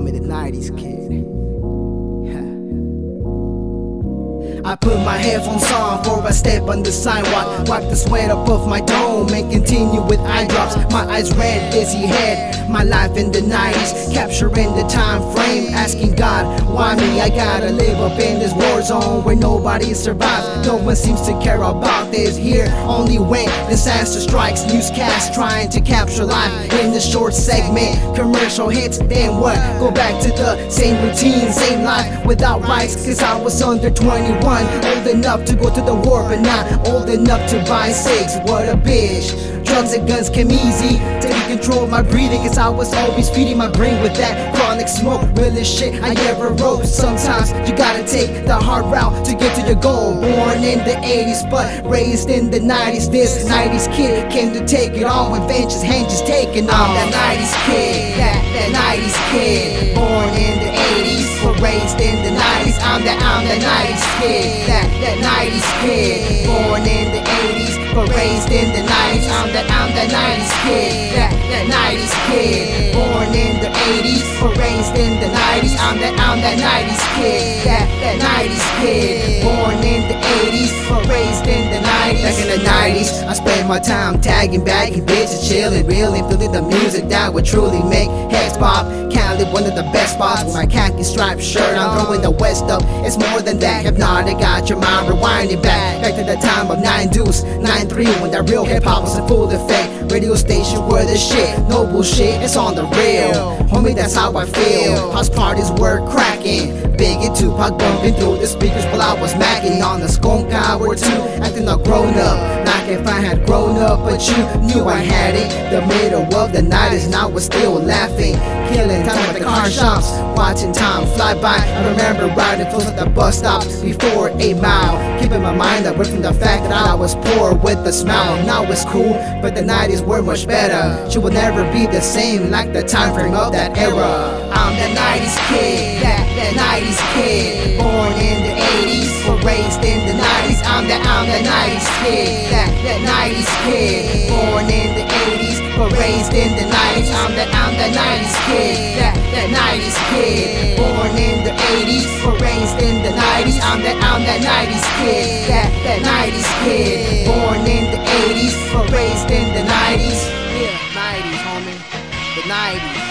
me the 90s kid. I put my headphones on before I step on the sidewalk. Wipe the sweat up off my dome and continue with eye drops. My eyes red, busy head. My life in the 90s, capturing the time frame. Asking God, why me? I gotta live up in this war zone where nobody survives. No one seems to care about this here. Only when disaster strikes, newscast trying to capture life in the short segment. Commercial hits, then what? Go back to the same routine, same life without rights. Cause I was under 21 old enough to go to the war, but not old enough to buy six. What a bitch. Drugs and guns came easy, taking control of my breathing. Cause I was always feeding my brain with that chronic smoke. Realest shit I ever wrote. Sometimes you gotta take the hard route to get to your goal. Born in the 80s, but raised in the 90s. This 90s kid came to take it on with ventures, hands just taking on. That 90s kid, that, that 90s kid. Born in the 80s, but raised in the 90s. I'm the, I'm that 90s kid, that, that 90s kid. Born in the 80s, but raised in the 90s. I'm the, I'm that 90s kid, that, that 90s kid. Born in the 80s, but raised in the 90s. I'm that, I'm that 90s kid, that, that 90s kid. Born in the 80s, but raised in the 90s. Back in the 90s, I spent my time tagging, bagging bitches, chilling, really feeling the music that would truly make heads pop. Cali, one of the best spots with my khaki striped shirt. I'm throwing the West up. It's more than that. Hypnotic, got your mind rewinding back. Back to the time of 9 Deuce, 9 3, when that real hip hop was in full effect. Radio station where the shit, no bullshit, it's on the real. Homie, that's how I feel. House parties were cracking. Biggie Tupac bumping through the speakers while I was macking on the skunk hour two, acting all grown up. Like if I had grown up, but you knew I had it. The middle of the night is now we're still laughing. Killing time at the car shops, watching time fly by. I remember riding close at the bus stops before 8 Mile. Keeping my mind away from the fact that I was poor with a smile. Now it's cool, but the 90s were much better. She will never be the same like the time frame of that era. I'm the 90s kid, that 90s kid. Born in the 80s, but raised in the 90s. I'm that, I'm the 90s kid, that, that 90s kid. Born in the 80s, but raised in the 90s. I'm that, I'm the 90s kid, that, that 90s kid. Born in the 80s, but raised in the 90s. I'm that, I'm that 90s kid, that, that 90s kid. Born in the 80s, but raised in the 90s. Yeah, 90s, homie. The 90s.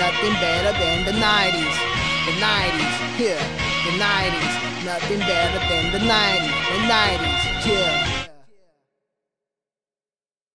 The 90s. Nothing better than the 90s. The 90s. Yeah, the 90s. Nothing better than the 90s. The 90s. Yeah.